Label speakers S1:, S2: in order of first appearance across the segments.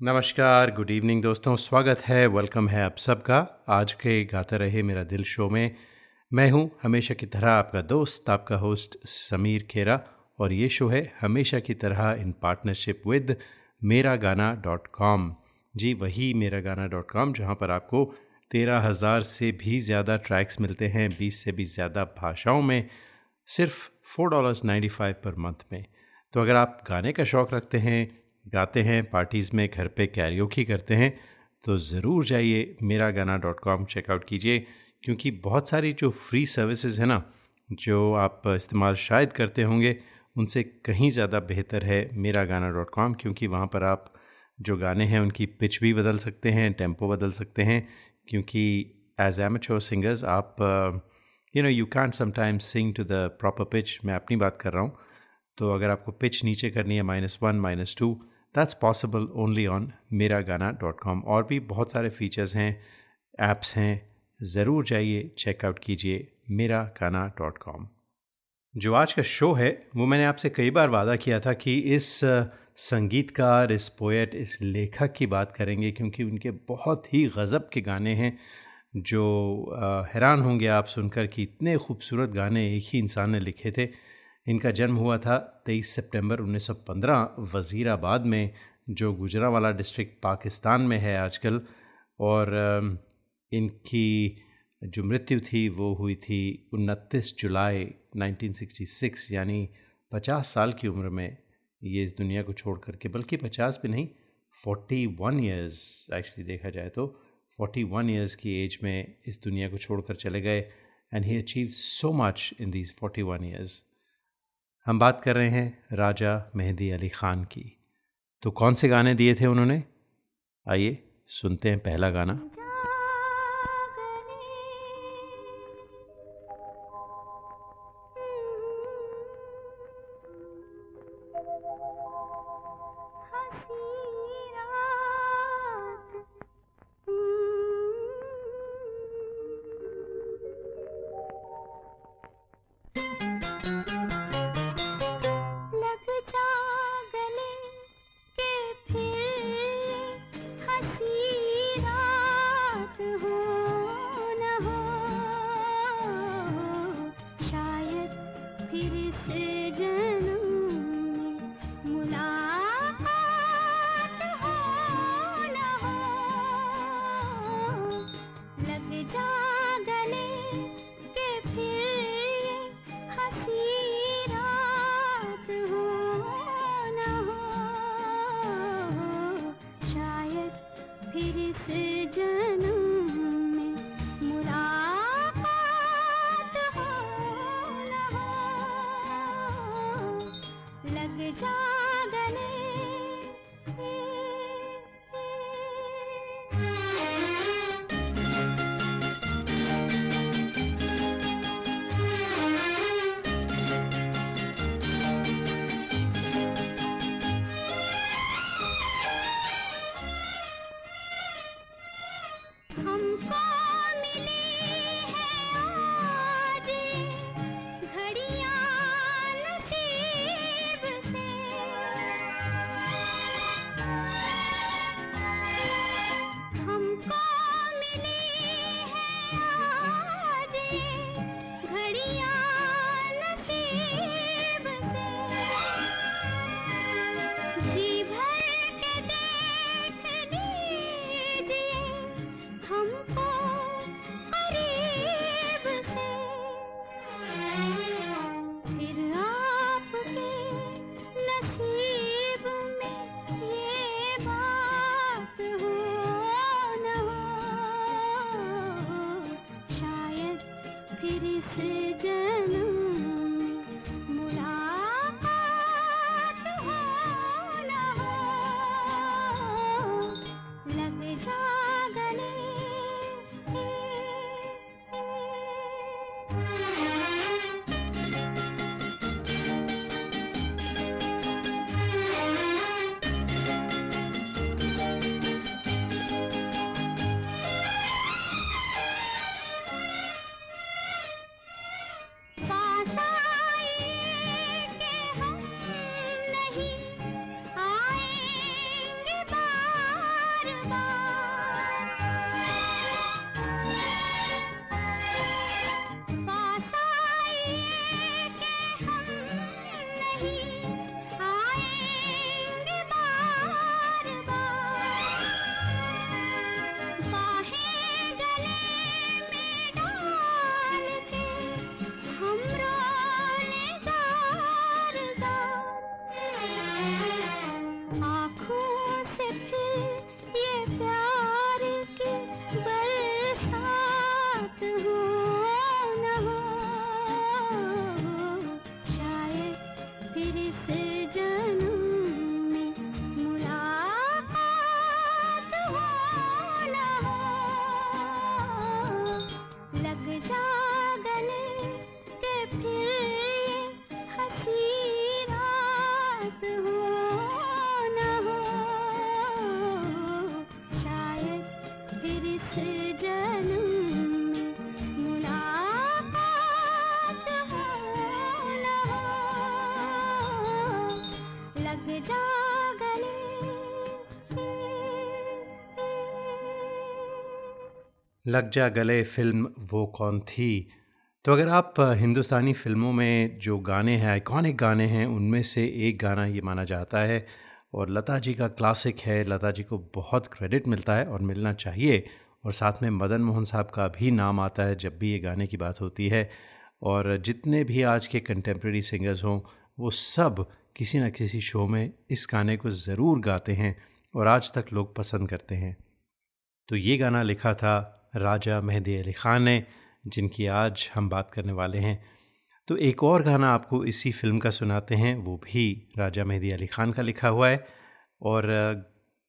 S1: नमस्कार, good evening दोस्तों, स्वागत है, वेलकम है आप सबका। आज के गाता रहे मेरा दिल शो में। मैं हूँ हमेशा की तरह आपका दोस्त, आपका होस्ट समीर खेरा और ये शो है हमेशा की तरह इन पार्टनरशिप विद मेरा गाना डॉट कॉम जी, वही मेरा गाना डॉट कॉम जहाँ पर आपको तेरह हज़ार से भी ज़्यादा ट्रैक्स मिलते हैं, बीस से भी ज़्यादा भाषाओं में, सिर्फ़ four dollars ninety five per month में। तो अगर आप गाने का शौक़ रखते हैं गाते हैं पार्टीज़ में, घर पे कैरियोकी करते हैं तो ज़रूर जाइए मेरा गाना डॉट कॉम चेकआउट कीजिए, क्योंकि बहुत सारी जो फ्री सर्विसेज़ है ना, जो आप इस्तेमाल शायद करते होंगे, उनसे कहीं ज़्यादा बेहतर है मेरा गाना डॉट कॉम क्योंकि वहाँ पर आप जो गाने हैं, उनकी पिच भी बदल सकते हैं टेंपो बदल सकते हैं, क्योंकि एज एम एमेच्योर सिंगर्स आप you know you can't sometimes sing to the proper pitch मैं अपनी बात कर रहा हूँ तो अगर आपको पिच नीचे करनी है minus one minus two that's possible only on मेरा गाना डॉट कॉम और भी बहुत सारे फीचर्स हैं ऐप्स हैं। ज़रूर जाइए चेकआउट कीजिए मेरा गाना डॉट कॉम जो आज का शो है, वो मैंने आपसे कई बार वादा किया था कि इस संगीतकार, इस पोएट इस लेखक की बात करेंगे क्योंकि उनके बहुत ही गज़ब के गाने हैं, जो हैरान होंगे आप सुनकर कि इतने खूबसूरत गाने एक ही इंसान ने लिखे थे। इनका जन्म हुआ था 23 सितंबर 1915 वज़ीराबाद में, जो गुजरावाला डिस्ट्रिक्ट पाकिस्तान में है आजकल। और इनकी जो मृत्यु थी, वो हुई थी उनतीस जुलाई 1966 यानी 50 साल की उम्र में। ये इस दुनिया को छोड़ करके, बल्कि 50 भी नहीं 41 ईयर्स एक्चुअली देखा जाए तो 41 ईयर्स की एज में इस दुनिया को छोड़कर चले गए। And he achieve so much in these 41 years हम बात कर रहे हैं राजा मेहंदी अली ख़ान की। तो कौन से गाने दिए थे उन्होंने? आइए सुनते हैं पहला गाना। लग जा गले फ़िल्म वो कौन थी? तो अगर आप हिंदुस्तानी फ़िल्मों में जो गाने हैं आइकॉनिक गाने हैं, उनमें से एक गाना ये माना जाता है और लता जी का क्लासिक है, लता जी को बहुत क्रेडिट मिलता है और मिलना चाहिए और साथ में मदन मोहन साहब का भी नाम आता है जब भी ये गाने की बात होती है और जितने भी आज के कंटेम्प्रेरी सिंगर्स हों, वो सब किसी न किसी शो में इस गाने को ज़रूर गाते हैं और आज तक लोग पसंद करते हैं। तो ये गाना लिखा था राजा मेहदी अली ख़ान ने जिनकी आज हम बात करने वाले हैं। तो एक और गाना आपको इसी फ़िल्म का सुनाते हैं, वो भी राजा मेहदी अली ख़ान का लिखा हुआ है। और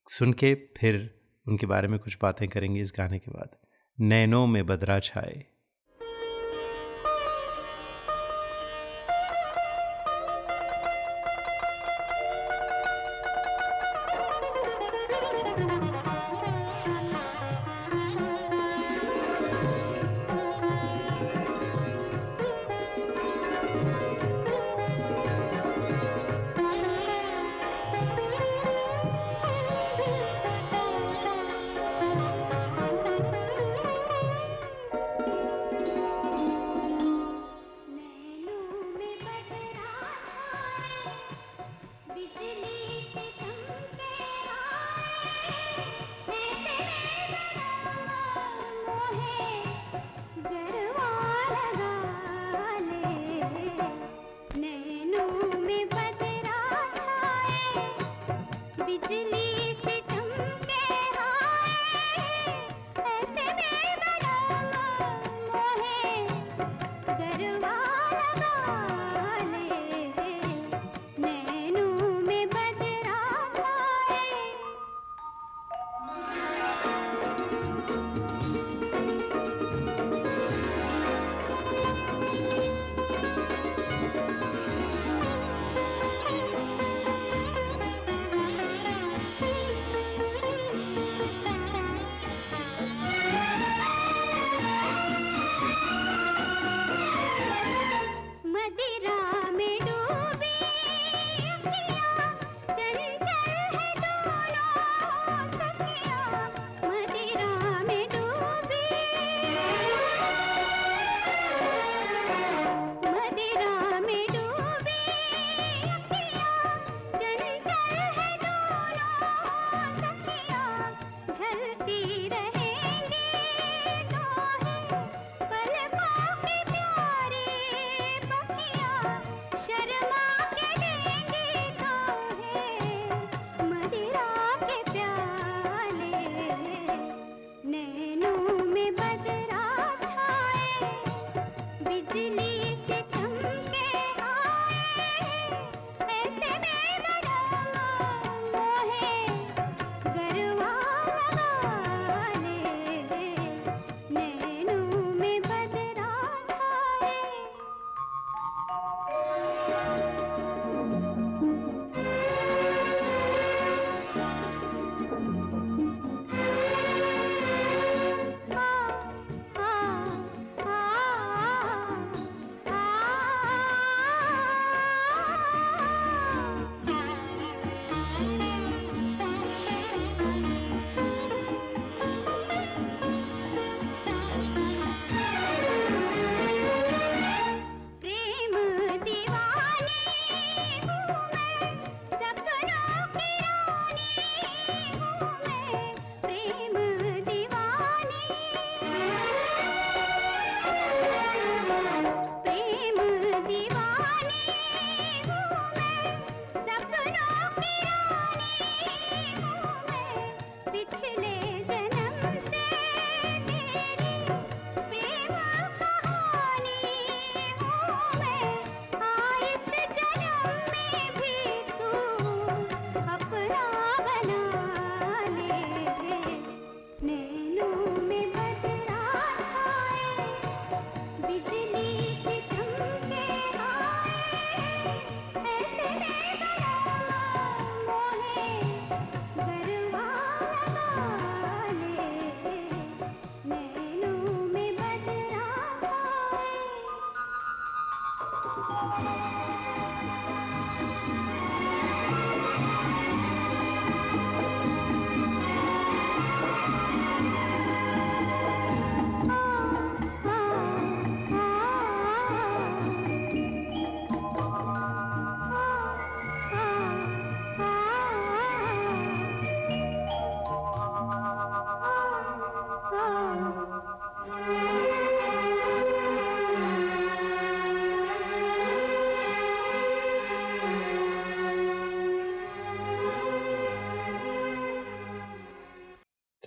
S1: सुन के फिर उनके बारे में कुछ बातें करेंगे इस गाने के बाद। नैनों में बदरा छाए।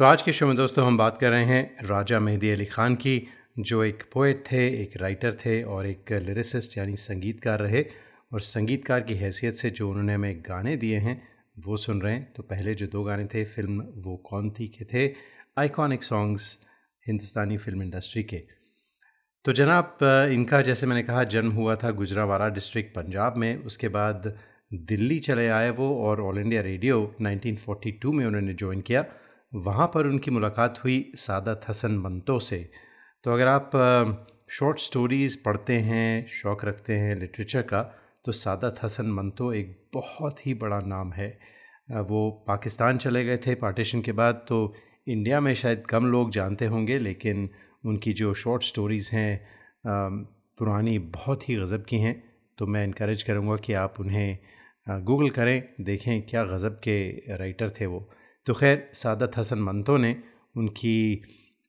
S1: तो आज के शो में दोस्तों हम बात कर रहे हैं राजा मेहदी अली ख़ान की, जो एक पोइट थे, एक राइटर थे और एक लिरिसिस्ट यानी संगीतकार रहे और संगीतकार की हैसियत से जो उन्होंने हमें गाने दिए हैं, वो सुन रहे हैं। तो पहले जो दो गाने थे, फ़िल्म वो कौन थी के थे iconic songs Hindustani film industry के। तो जनाब, इनका जैसे मैंने कहा, जन्म हुआ था गुजरावाला डिस्ट्रिक्ट पंजाब में, उसके बाद दिल्ली चले आए वो और ऑल इंडिया रेडियो 1942 में उन्होंने ज्वाइन किया। वहाँ पर उनकी मुलाकात हुई सादत हसन मंतो से। तो अगर आप शॉर्ट स्टोरीज़ पढ़ते हैं, शौक़ रखते हैं लिटरेचर का तो सादत हसन मंतो एक बहुत ही बड़ा नाम है। वो पाकिस्तान चले गए थे पार्टीशन के बाद तो इंडिया में शायद कम लोग जानते होंगे, लेकिन उनकी जो शॉर्ट स्टोरीज़ हैं पुरानी बहुत ही गज़ब की हैं। तो मैं इनक्रेज करूँगा कि आप उन्हें गूगल करें, देखें क्या गज़ब के राइटर थे वो। तो खैर, सादत हसन मंतो ने उनकी,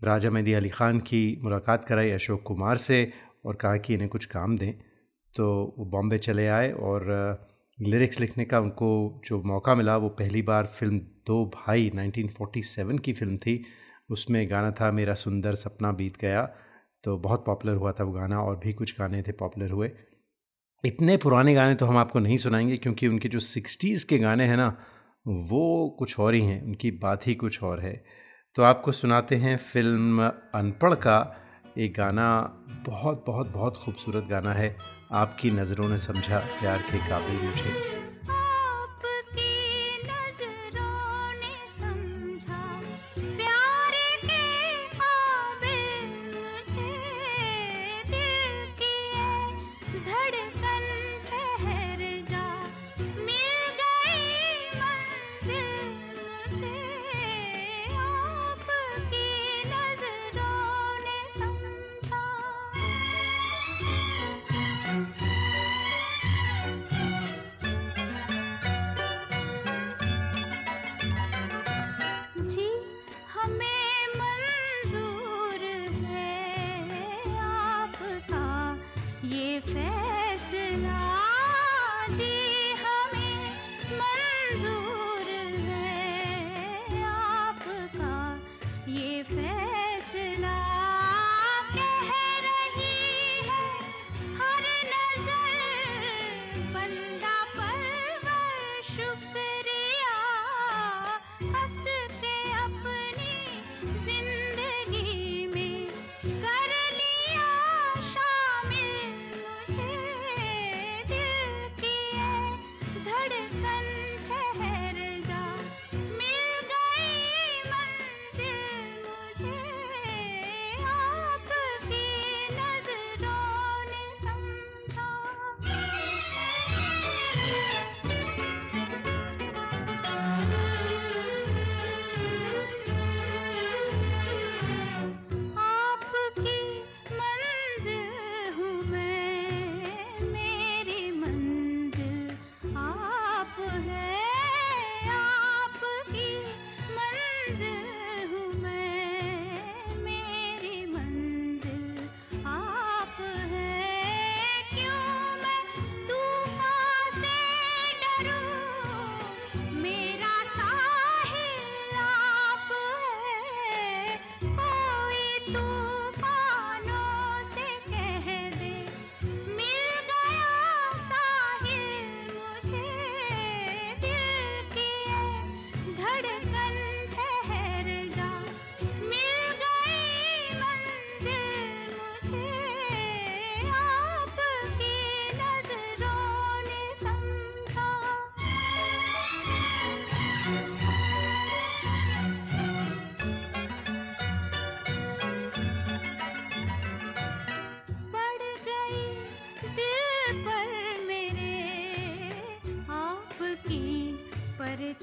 S1: राजा मेहदी अली ख़ान की मुलाकात कराई अशोक कुमार से और कहा कि इन्हें कुछ काम दें। तो वो बॉम्बे चले आए और, लिरिक्स लिखने का उनको जो मौका मिला, वो पहली बार फ़िल्म दो भाई 1947 की फ़िल्म थी। उसमें गाना था, मेरा सुंदर सपना बीत गया। तो बहुत पॉपुलर हुआ था वो गाना और भी कुछ गाने थे पॉपुलर हुए। इतने पुराने गाने तो हम आपको नहीं सुनाएँगे क्योंकि उनके जो सिक्सटीज़ के गाने हैं ना वो कुछ और ही हैं, उनकी बात ही कुछ और है। तो आपको सुनाते हैं फ़िल्म अनपढ़ का एक गाना बहुत बहुत बहुत खूबसूरत गाना है। आपकी नज़रों ने समझा, प्यार के काबिल मुझे।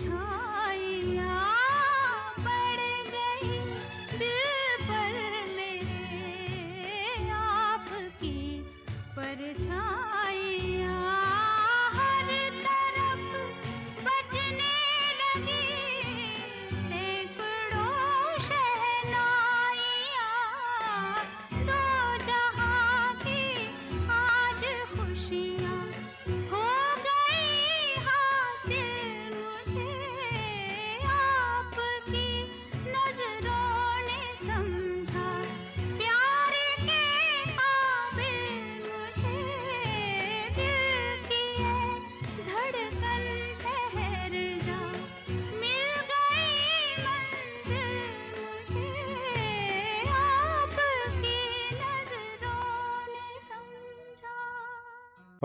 S1: ছাইয়া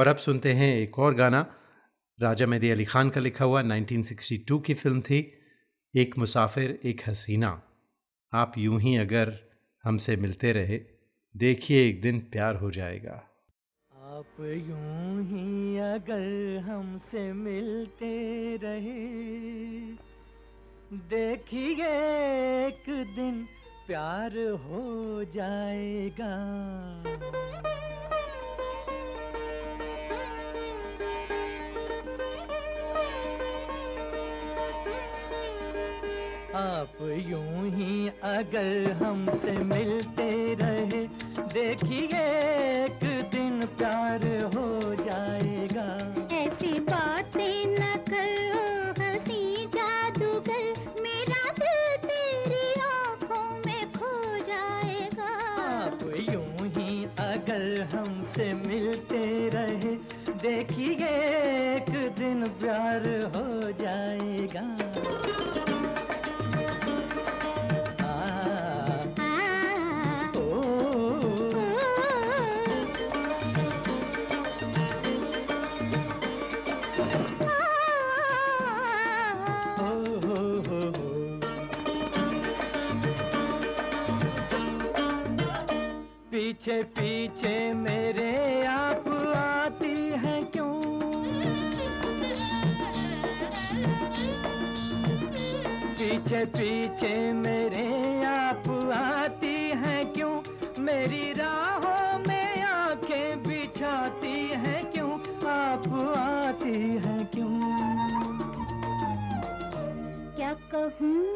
S1: और अब सुनते हैं एक और गाना। राजा मेहदी अली खान का लिखा हुआ 1962 की फ़िल्म थी, एक मुसाफिर, एक हसीना। आप यूँ ही अगर हमसे मिलते रहे, देखिए एक दिन प्यार हो जाएगा।
S2: आप यूँ ही अगर हमसे मिलते रहे, देखिए एक दिन प्यार हो जाएगा। आप यूँ ही अगर हमसे मिलते रहे देखिए एक दिन प्यार हो जाएगा।
S3: ऐसी बातें न करो हँसी जादूगर मेरा दिल तेरी आँखों में खो जाएगा।
S2: आप यूँ ही अगर हमसे मिलते रहे देखिए एक दिन प्यार हो जाएगा। पीछे पीछे मेरे आप आती हैं क्यों? पीछे पीछे मेरे आप आती हैं क्यों? मेरी राहों में आँखें बिछाती हैं क्यों? आप आती हैं क्यों?
S3: क्या कहूँ?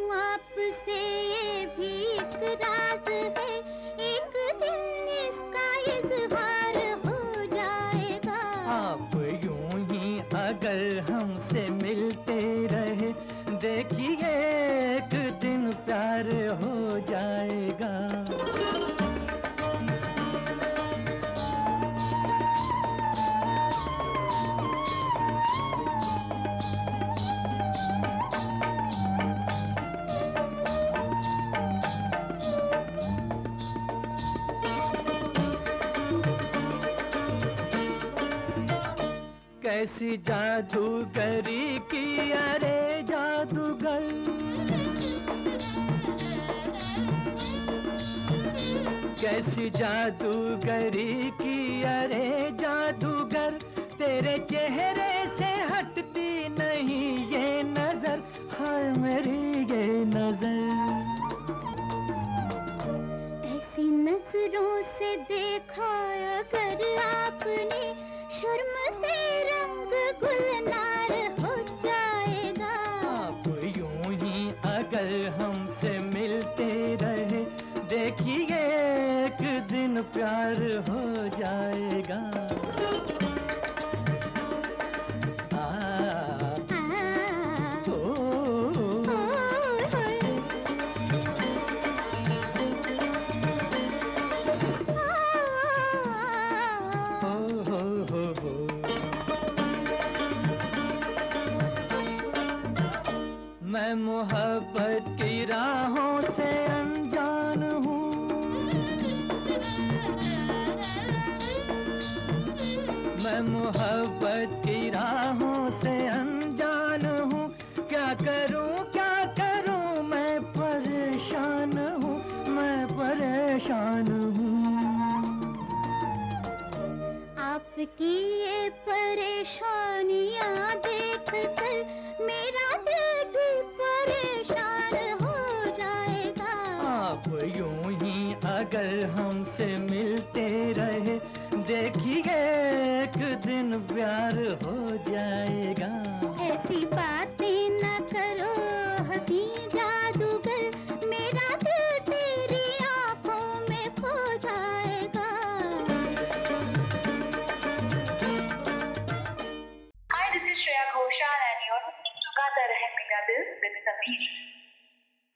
S2: कैसी जादूगरी की, अरे जादूगर। कैसी जादूगरी की, अरे जादूगर। तेरे चेहरे से हटती नहीं ये नज़र, हाय मेरी ये नज़र।
S3: ऐसी नज़रों से देखा अगर आपने शर्म से रंग गुलनार हो जाएगा।
S2: आप यूँ ही अगर हमसे मिलते रहे, देखिए एक दिन प्यार हो जाएगा। मोहब्बत की राहों से अनजान हूँ। मैं मोहब्बत की राहों से अनजान हूँ। क्या करूँ क्या करूँ, मैं परेशान हूँ, मैं परेशान हूँ।
S3: आपकी ये परेशानियाँ देख कर मेरा दिल भी
S2: हमसे मिलते रहे। देखिए एक दिन प्यार हो जाएगा।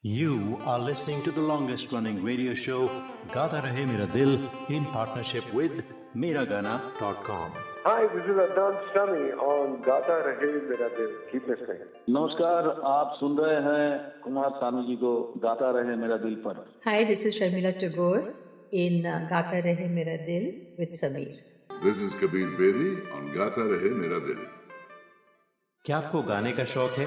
S1: You are listening to the longest running radio show Gata Rahe Mera Dil in partnership with Miragana.com.
S4: Hi, this is Adnan Sami on Gata Rahe Mera Dil. Keep listening.
S5: नमस्कार आप सुन रहे हैं कुमार सानू जी को गाता रहे मेरा दिल पर
S6: Hi, this is Sharmila Tagore in uh, Gata Rahe Mera Dil with Sameer. This is Kabir Bedi on Gata Rahe Mera Dil.
S7: क्या आपको गाने का शौक है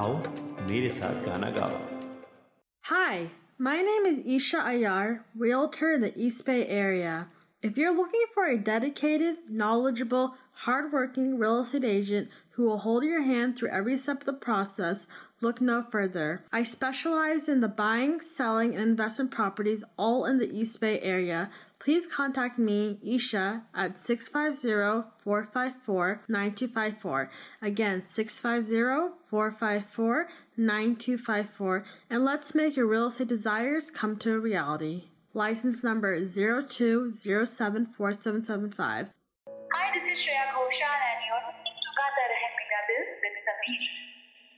S7: आओ मेरे साथ गाना गाओ
S8: Hi, my name is Isha Ayar, realtor in the East Bay area. If you're looking for a dedicated, knowledgeable, hardworking real estate agent who will hold your hand through every step of the process, look no further. I specialize in the buying, selling, and investment properties all in the East Bay area. Please contact me, Isha, at 650-454-9254. Again, 650-454-9254. And let's make your real estate desires come to a reality. License number 02074775.
S9: Hi, this is Shreya Ghoshal and you're listening to Gata Rahe Mera Dil with Sameer.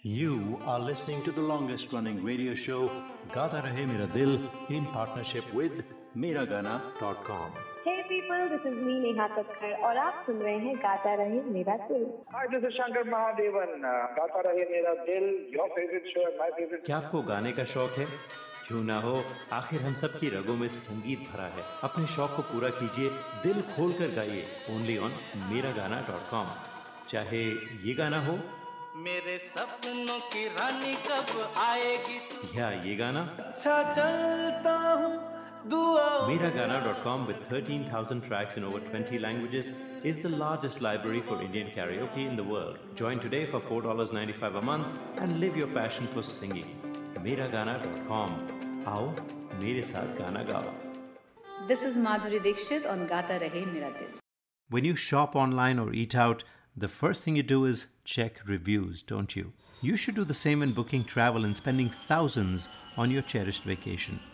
S7: You are listening to the longest running radio show Gata Rahe Mera Dil in partnership with Miragana.com.
S10: Hey people, this is me Neha Kakkar और आप सुन रहे हैं गाता रहे मेरा दिल।
S4: Hi, this is Shankar Mahadevan. Uh, Gata Rahe Mera Dil, your favorite show and my favorite
S7: क्या आपको गाने का शौक है? क्यों ना हो? आखिर हम सब की रगों में संगीत भरा है। अपने शौक को पूरा कीजिए दिल खोल कर गाइए ओनली ऑन मेरा गाना डॉट कॉम चाहे ये गाना हो।
S11: मेरे सपनों की रानी कब आएगी? तू
S7: या ये गाना।
S11: अच्छा चलता हूँ
S7: Miragana.com, with 13,000 tracks in over 20 languages, is the largest library for Indian karaoke in the world. Join today for $4.95 a month and live your passion for singing. Miragana.com. How? Mere saath gana gao.
S12: This is Madhuri Dixit on Gata Rahe Mera Dil.
S7: When you shop online or eat out, the first thing you do is check reviews, don't you? You should do the same in booking travel and spending thousands on your cherished vacation.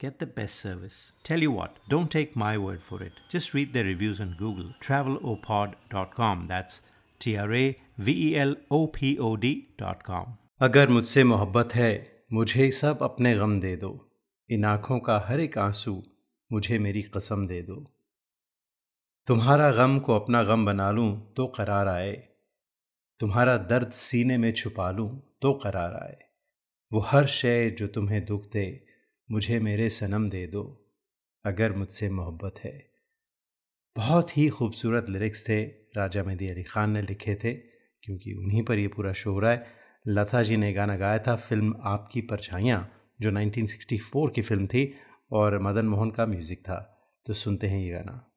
S7: get the best service. Tell you what, don't take my word for it. Just read their reviews on Google. Travelopod.com. That's T R A V E L O P O D.com. अगर मुझसे मोहब्बत है मुझे सब अपने गम दे दो इन आँखों का हर एक आँसू मुझे मेरी कसम दे दो तुम्हारा गम को अपना गम बना लूँ तो करार आए तुम्हारा दर्द सीने में छुपा लूँ तो करार आए वो हर शय जो तुम्हें दुख दे मुझे मेरे सनम दे दो, अगर मुझसे मोहब्बत है। बहुत ही खूबसूरत लिरिक्स थे। राजा मेहदी अली ख़ान ने लिखे थे, क्योंकि उन्हीं पर ये पूरा शो रहा है। लता जी ने गाना गाया था, फ़िल्म आपकी परछाइयाँ, जो 1964 की फ़िल्म थी, और मदन मोहन का म्यूज़िक था। तो सुनते हैं ये गाना।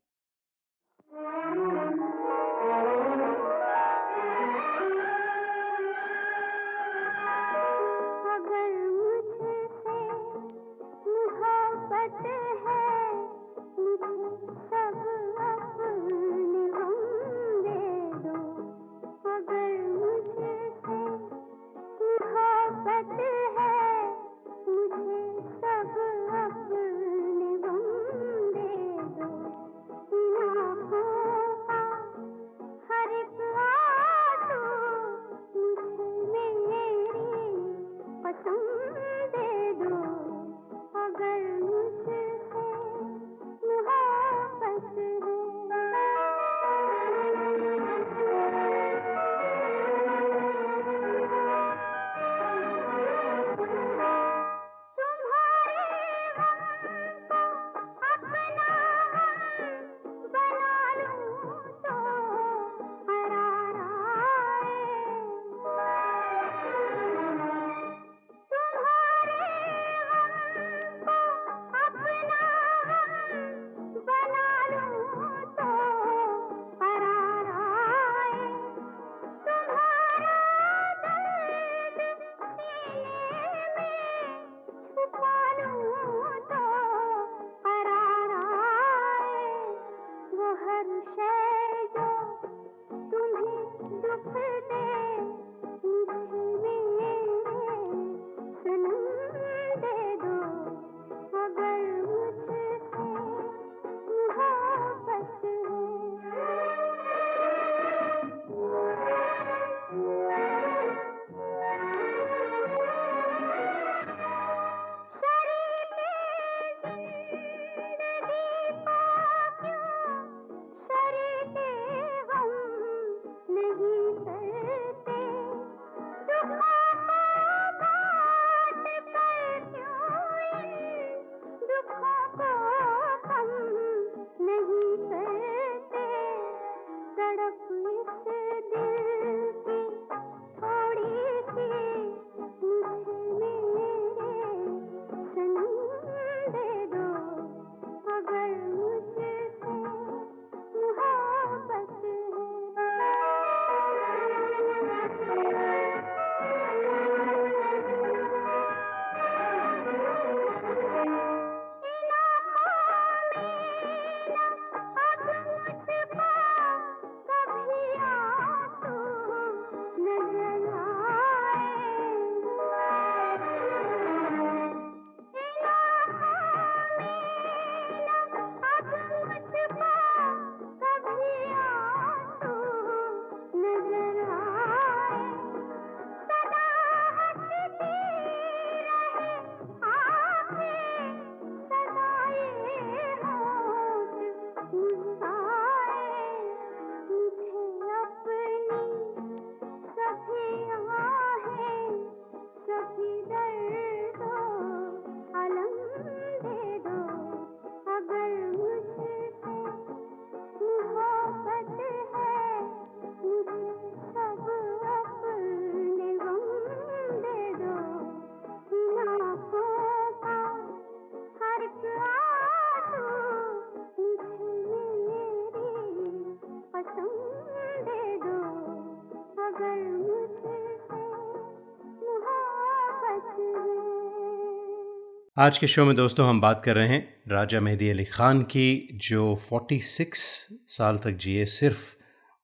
S1: आज के शो में दोस्तों हम बात कर रहे हैं राजा मेहदी अली ख़ान की, जो 46 साल तक जिए सिर्फ़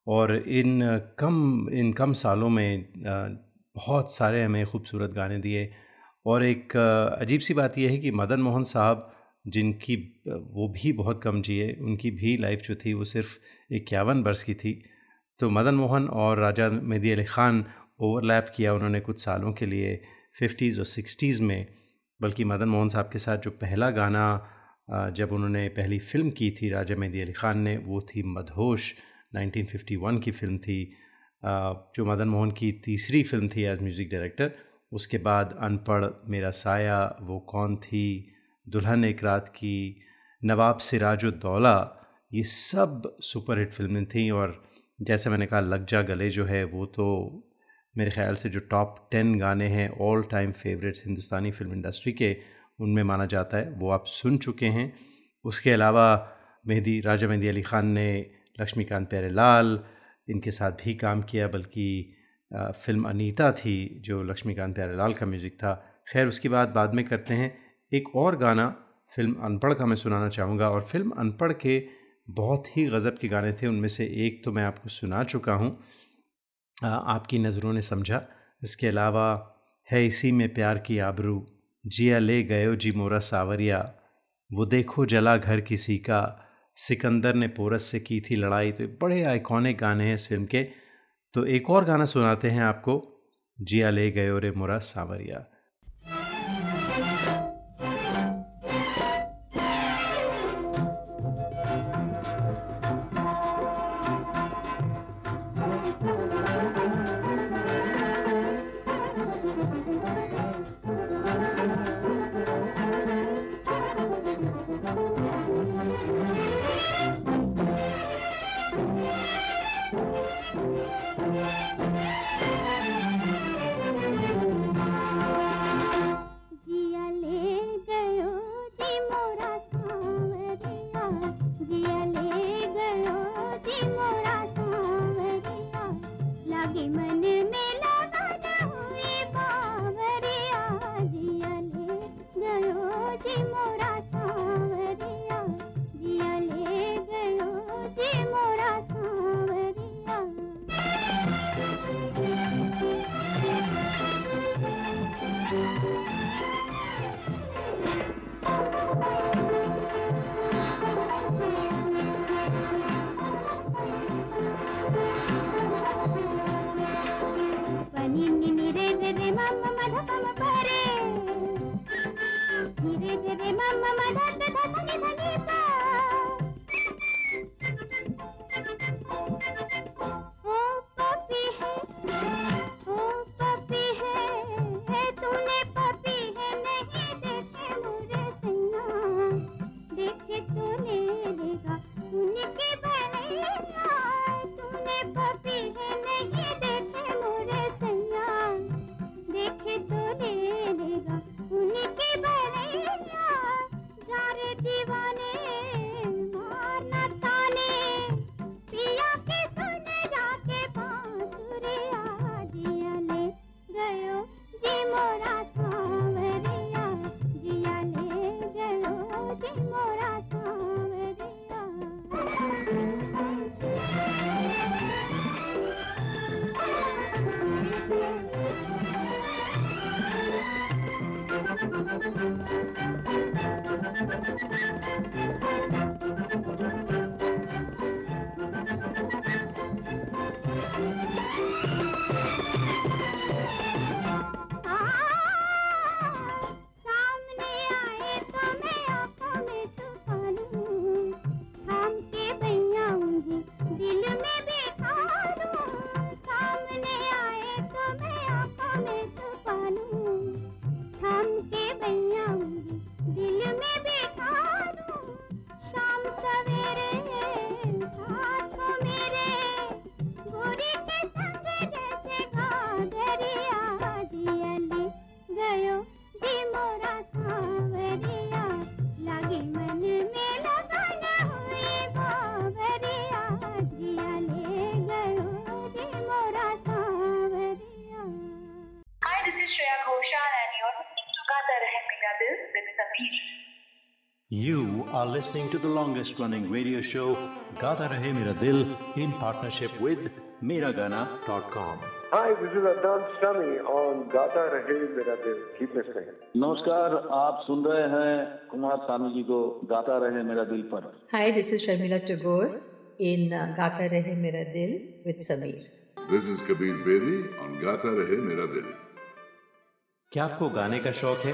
S1: और इन कम इन कम सालों में बहुत सारे हमें खूबसूरत गाने दिए। और एक अजीब सी बात यह है कि मदन मोहन साहब, जिनकी वो भी बहुत कम जिए, उनकी भी लाइफ जो थी वो सिर्फ़ इक्यावन बरस की थी। तो मदन मोहन और राजा मेहदी अली ख़ान ओवरलैप किया उन्होंने कुछ सालों के लिए, फिफ्टीज़ और सिक्सटीज़ में। बल्कि मदन मोहन साहब के साथ जो पहला गाना जब उन्होंने पहली फ़िल्म की थी राजा मेहदी अली ख़ान ने, वो थी मदहोश 1951 की फ़िल्म थी। जो मदन मोहन की तीसरी फ़िल्म थी एज म्यूज़िक डायरेक्टर, उसके बाद अनपढ़ मेरा साया, वो कौन थी, दुल्हन एक रात की, नवाब सिराजुद्दौला ये सब सुपरहिट फ़िल्में थीं और जैसे मैंने कहा, लग जा गले जो है, वो तो मेरे ख्याल से जो टॉप टेन गाने हैं all time favourites Hindustani film industry के, उनमें माना जाता है, वो आप सुन चुके हैं। उसके अलावा मेहदी, राजा मेहदी अली ख़ान ने लक्ष्मीकांत प्यारे लाल इनके साथ भी काम किया, बल्कि फ़िल्म अनीता थी, जो लक्ष्मीकांत प्यारे लाल का म्यूज़िक था। खैर, उसकी बात बाद में करते हैं, एक और गाना फ़िल्म अनपढ़ का मैं सुनाना चाहूँगा, और फ़िल्म अनपढ़ के बहुत ही गज़ब के गाने थे, उनमें से एक तो मैं आपको सुना चुका हूँ। आपकी नज़रों ने समझा। इसके अलावा, है इसी में प्यार की आबरू। जिया ले गयो जी मोरा सावरिया। वो देखो जला घर किसी का सिकंदर ने पोरस से की थी लड़ाई। तो बड़े आइकॉनिक गाने हैं इस फ़िल्म के। तो एक और गाना सुनाते हैं आपको। जिया ले गयो रे मोरा सावरिया। Are listening to the longest running radio show, Gata Rahe Mera Dil, in partnership with Miragana.com.
S4: Hi, this is Adnan Sami on Gata Rahe Mera Dil. Keep listening.
S5: नमस्कार आप सुन रहे हैं कुमार सानू जी को गाता रहे मेरा दिल पर
S12: Hi, this is Sharmila Tagore in uh, Gata Rahe Mera Dil with Sameer.
S6: This is Kabir Bedi on Gata Rahe Mera Dil.
S1: क्या आपको गाने का शौक है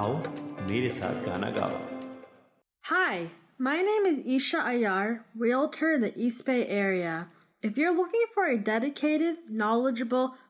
S1: आओ मेरे साथ गाना गाओ
S8: Hi, my name is Isha Ayar, realtor in the East Bay area. If you're looking for a dedicated, knowledgeable,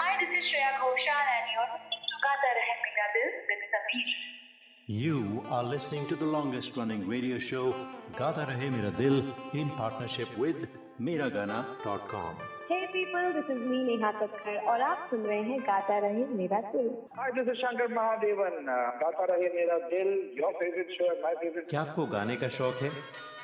S9: Hi, this is Shreya Ghoshal and you're listening to Gata Rahe Mera Dil with Sameer.
S1: You are listening to the longest running radio show Gata Rahe Mera Dil in partnership with Miragana.com.
S10: Hey people, this is me Neha Kakkar और आप सुन रहे हैं गाता रहे मेरा दिल
S4: Hi, this is Shankar Mahadevan. Uh, Gata Rahe Mera Dil, your favorite show and my favorite
S1: क्या आपको गाने का शौक है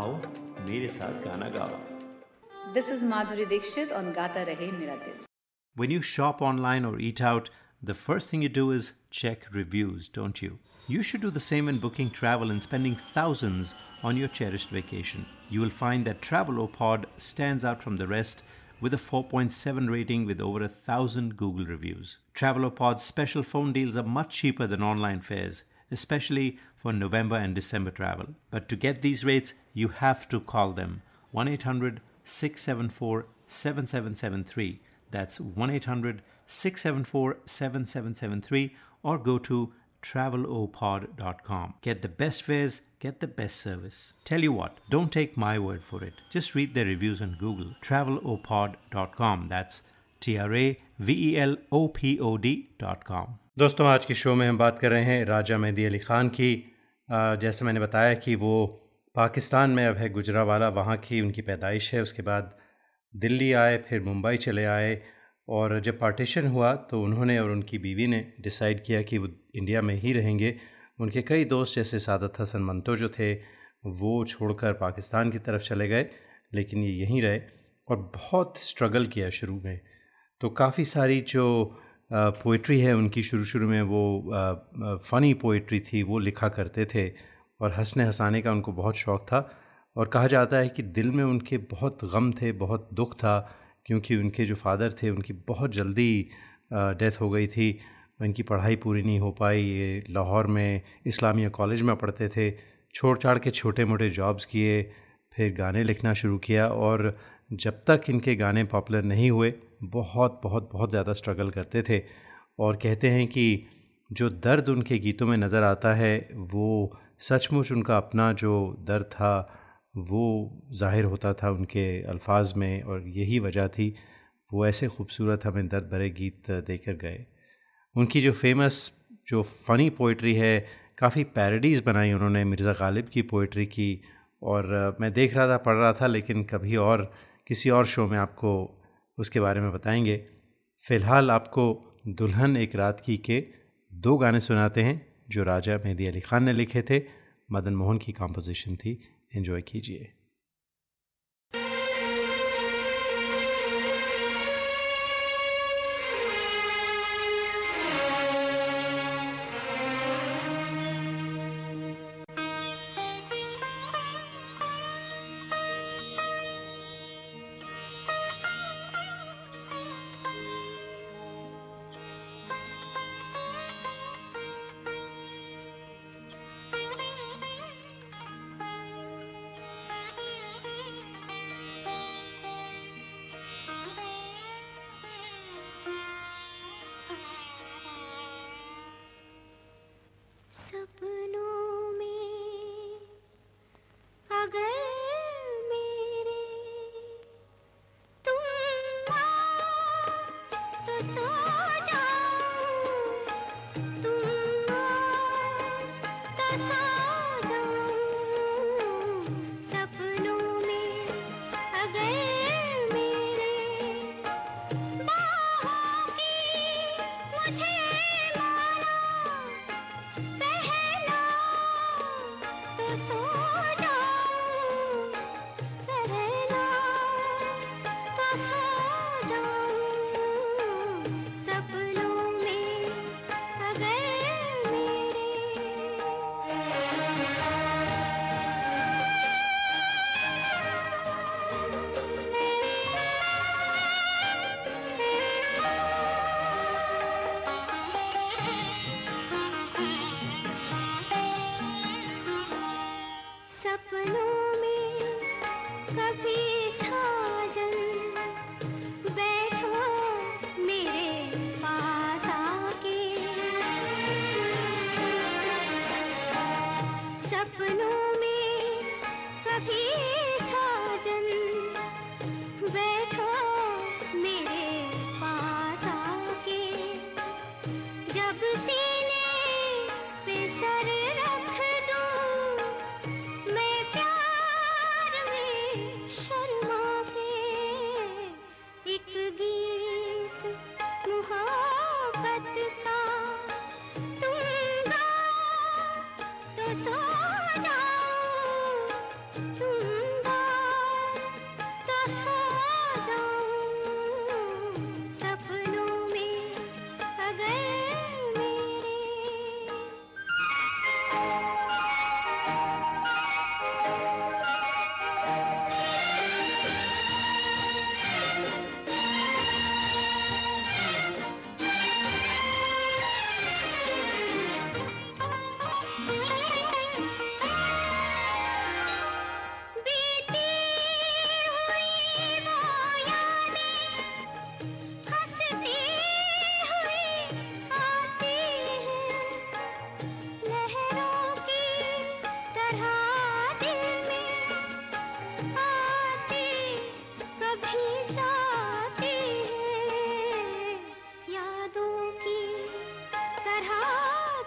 S1: आओ मेरे साथ गाना गाओ
S12: This is Madhuri Dixit on Gata Rahe Mera Dil.
S1: When you shop online or eat out, the first thing you do is check reviews, don't you? You should do the same when booking travel and spending thousands on your cherished vacation. You will find that Travelopod stands out from the rest with a 4.7 rating with over a thousand Google reviews. Travelopod's special phone deals are much cheaper than online fares, especially for November and December travel. But to get these rates, you have to call them 1 800 674 7773. That's 1 800 674 7773 or go to travelopod.com. Get the best fares, get the best service. Tell you what, don't take my word for it. Just read the reviews on Google. Travelopod.com. That's T R A V E L O P O D.com. दोस्तों, आज के show में हम बात कर रहे हैं राजा मेहदी अली ख़ान की। जैसे मैंने बताया कि वो पाकिस्तान में अब है गुजरावाला, वहाँ की उनकी पैदाइश है। उसके बाद दिल्ली आए, फिर मुंबई चले आए और जब पार्टीशन हुआ तो उन्होंने और उनकी बीवी ने डिसाइड किया कि वो इंडिया में ही रहेंगे। उनके कई दोस्त, जैसे सादत हसन मंतो जो थे, वो छोड़कर पाकिस्तान की तरफ़ चले गए, लेकिन ये यहीं रहे और बहुत स्ट्रगल किया शुरू में। तो काफ़ी सारी जो पोइट्री है, उनकी शुरू शुरू में वो फ़नी पोइट्री थी, वो लिखा करते थे और हंसने हंसाने का उनको बहुत शौक़ था। और कहा जाता है कि दिल में उनके बहुत गम थे, बहुत दुख था, क्योंकि उनके जो फादर थे, उनकी बहुत जल्दी डेथ हो गई थी। उनकी पढ़ाई पूरी नहीं हो पाई, ये लाहौर में, इस्लामिया कॉलेज में पढ़ते थे। छोड़ छाड़ के छोटे मोटे जॉब्स किए, फिर गाने लिखना शुरू किया और जब तक इनके गाने पॉपुलर नहीं हुए बहुत बहुत बहुत ज़्यादा स्ट्रगल करते थे और कहते हैं कि जो दर्द उनके गीतों में नज़र आता है, वो सचमुच उनका अपना जो दर्द था, वो ज़ाहिर होता था उनके अल्फाज में और यही वजह थी, वो ऐसे खूबसूरत हमें दर्द भरे गीत देकर गए। उनकी जो फ़ेमस जो फ़नी पोइट्री है, काफ़ी पैरडीज़ बनाई उन्होंने मिर्ज़ा गालिब की पोइट्री की और मैं देख रहा था, पढ़ रहा था, लेकिन कभी और, किसी और शो में आपको उसके बारे में बताएँगे। फ़िलहाल आपको दुल्हन एक रात की के दो गाने सुनाते हैं, जो राजा मेहदी अली ख़ान ने लिखे थे।
S3: मदन मोहन की कॉम्पोजिशन थी। एंजॉय कीजिए।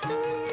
S13: Thank you.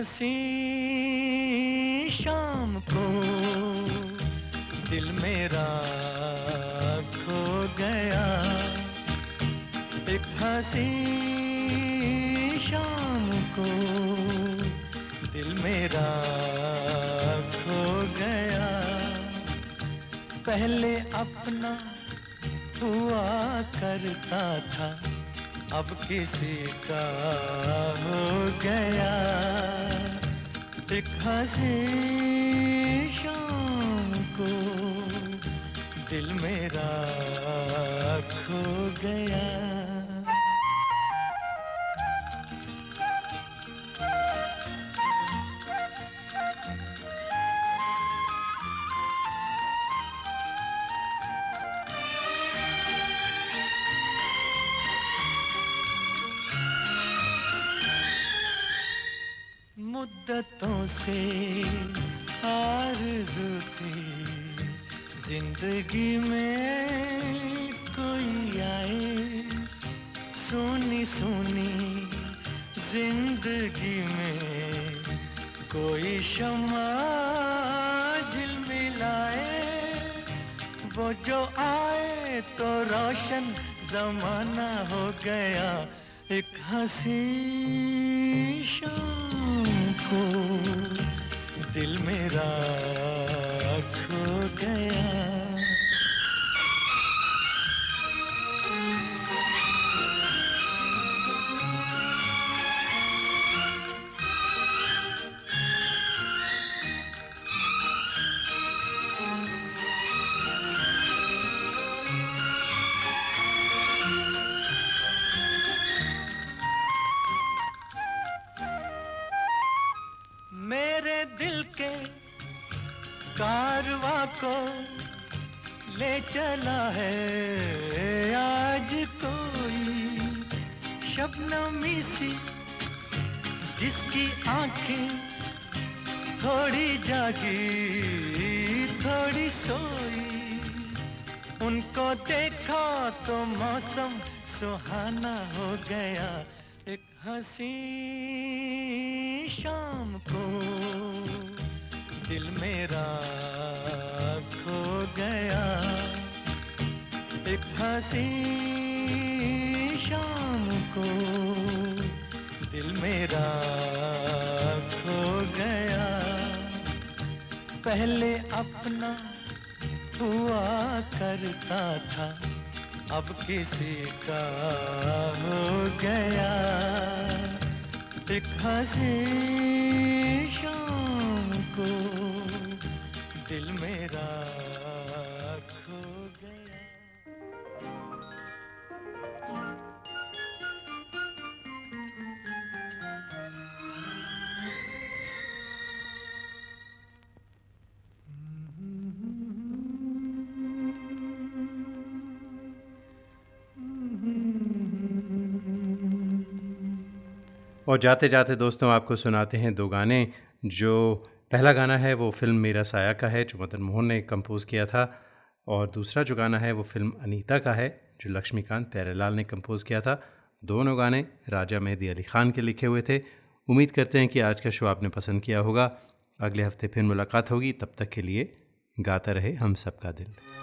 S2: हँसी शाम को दिल मेरा खो गया। एक हँसी शाम को दिल मेरा खो गया। पहले अपना हुआ करता था। किसी का हो गया। एक हसी शाम को दिल मेरा खो गया। दिल किसी
S1: और जाते जाते दोस्तों आपको सुनाते हैं दो गाने, जो पहला गाना है वो फ़िल्म मेरा साया का है, जो मदन मोहन ने कंपोज़ किया था, और दूसरा जो गाना है वो फ़िल्म अनीता का है, जो लक्ष्मीकांत प्यारेलाल ने कंपोज़ किया था। दोनों गाने राजा मेहदी अली ख़ान के लिखे हुए थे। उम्मीद करते हैं कि आज का शो आपने पसंद किया होगा। अगले हफ़्ते फिर मुलाकात होगी। तब तक के लिए गाता रहे हम सबका दिल।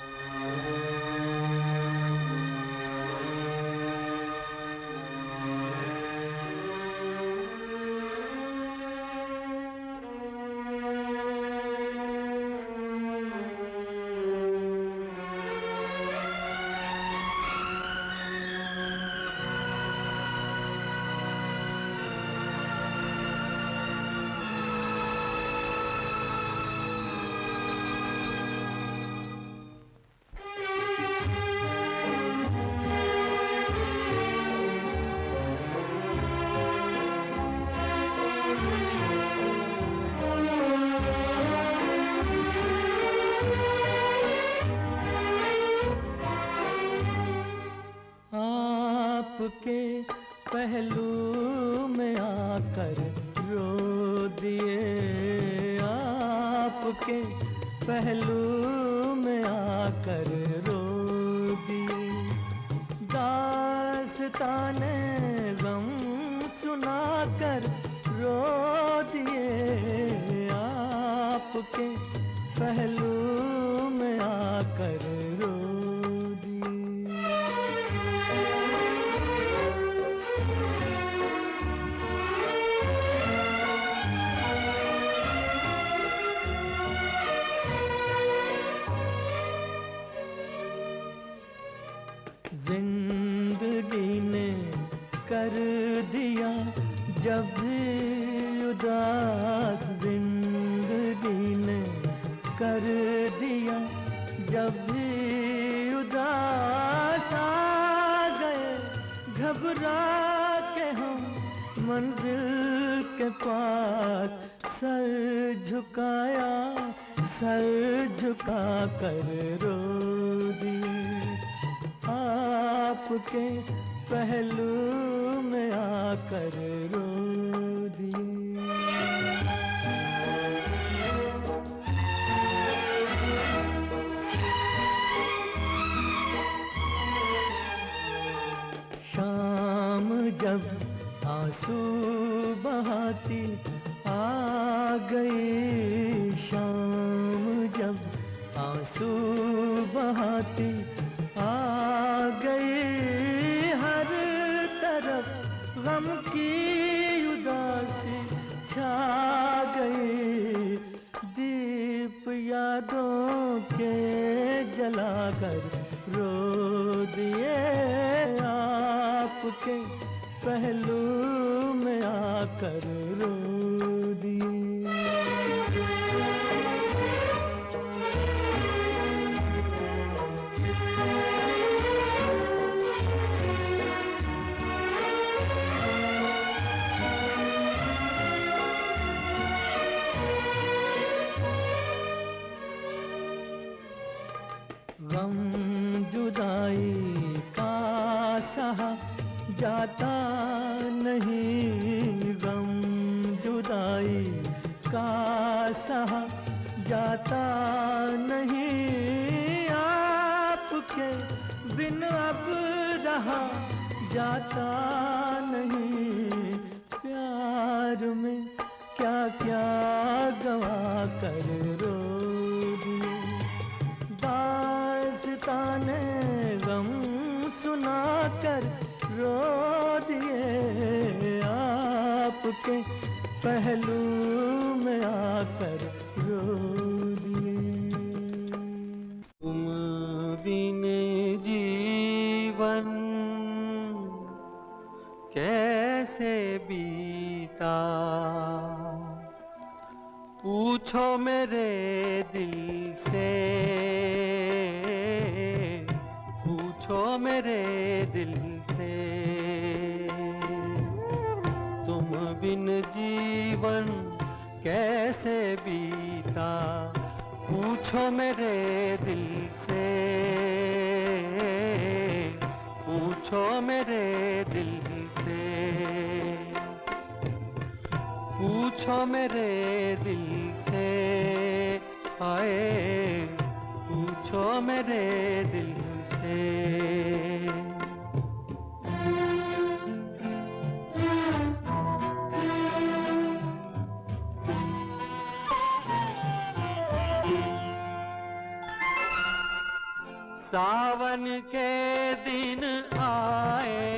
S14: सावन के दिन आए,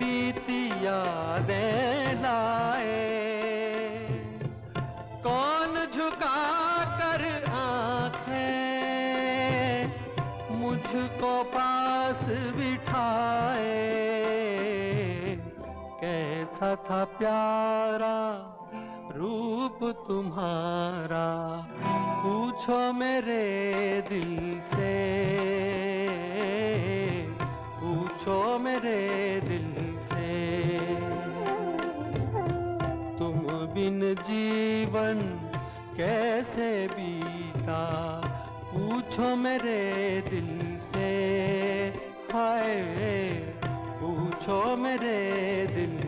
S14: बीती दे लाए। कौन झुका कर मुझको पास बिठाए। कैसा था प्यारा रूप तुम्हारा पूछो मेरे दिल से। पूछो मेरे दिल से। तुम बिन जीवन कैसे बीता? पूछो मेरे दिल से। हाय, पूछो मेरे दिल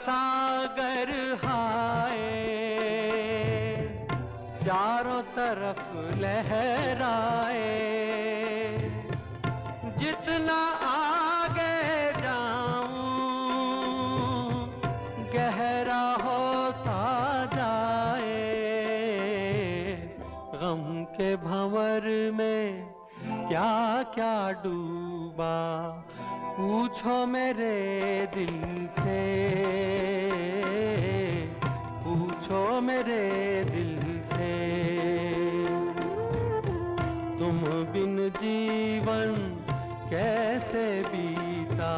S14: सागर हाय। चारों तरफ़ लहराए। जितना आगे जाऊँ, गहरा होता जाए। गम के भंवर में क्या क्या डूबा। पूछो मेरे दिल से। पूछो मेरे दिल से। तुम बिन जीवन कैसे बीता?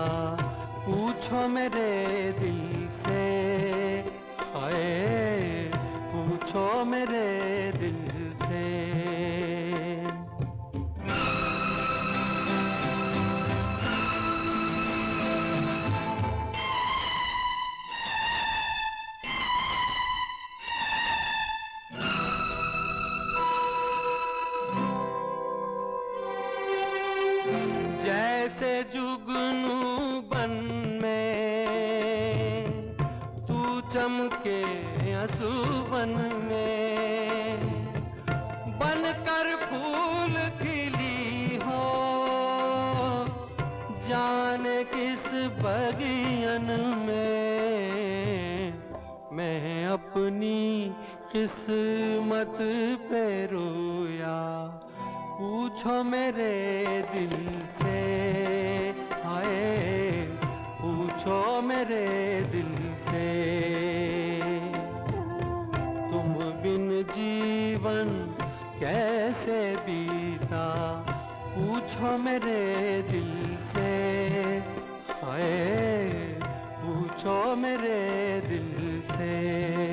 S14: पूछो मेरे दिल से। हाय, पूछो मेरे किस्मत पे रोया, पूछो मेरे दिल से। हाय, पूछो मेरे दिल से। तुम बिन जीवन कैसे बीता, पूछो मेरे दिल से। हाय, पूछो मेरे दिल से।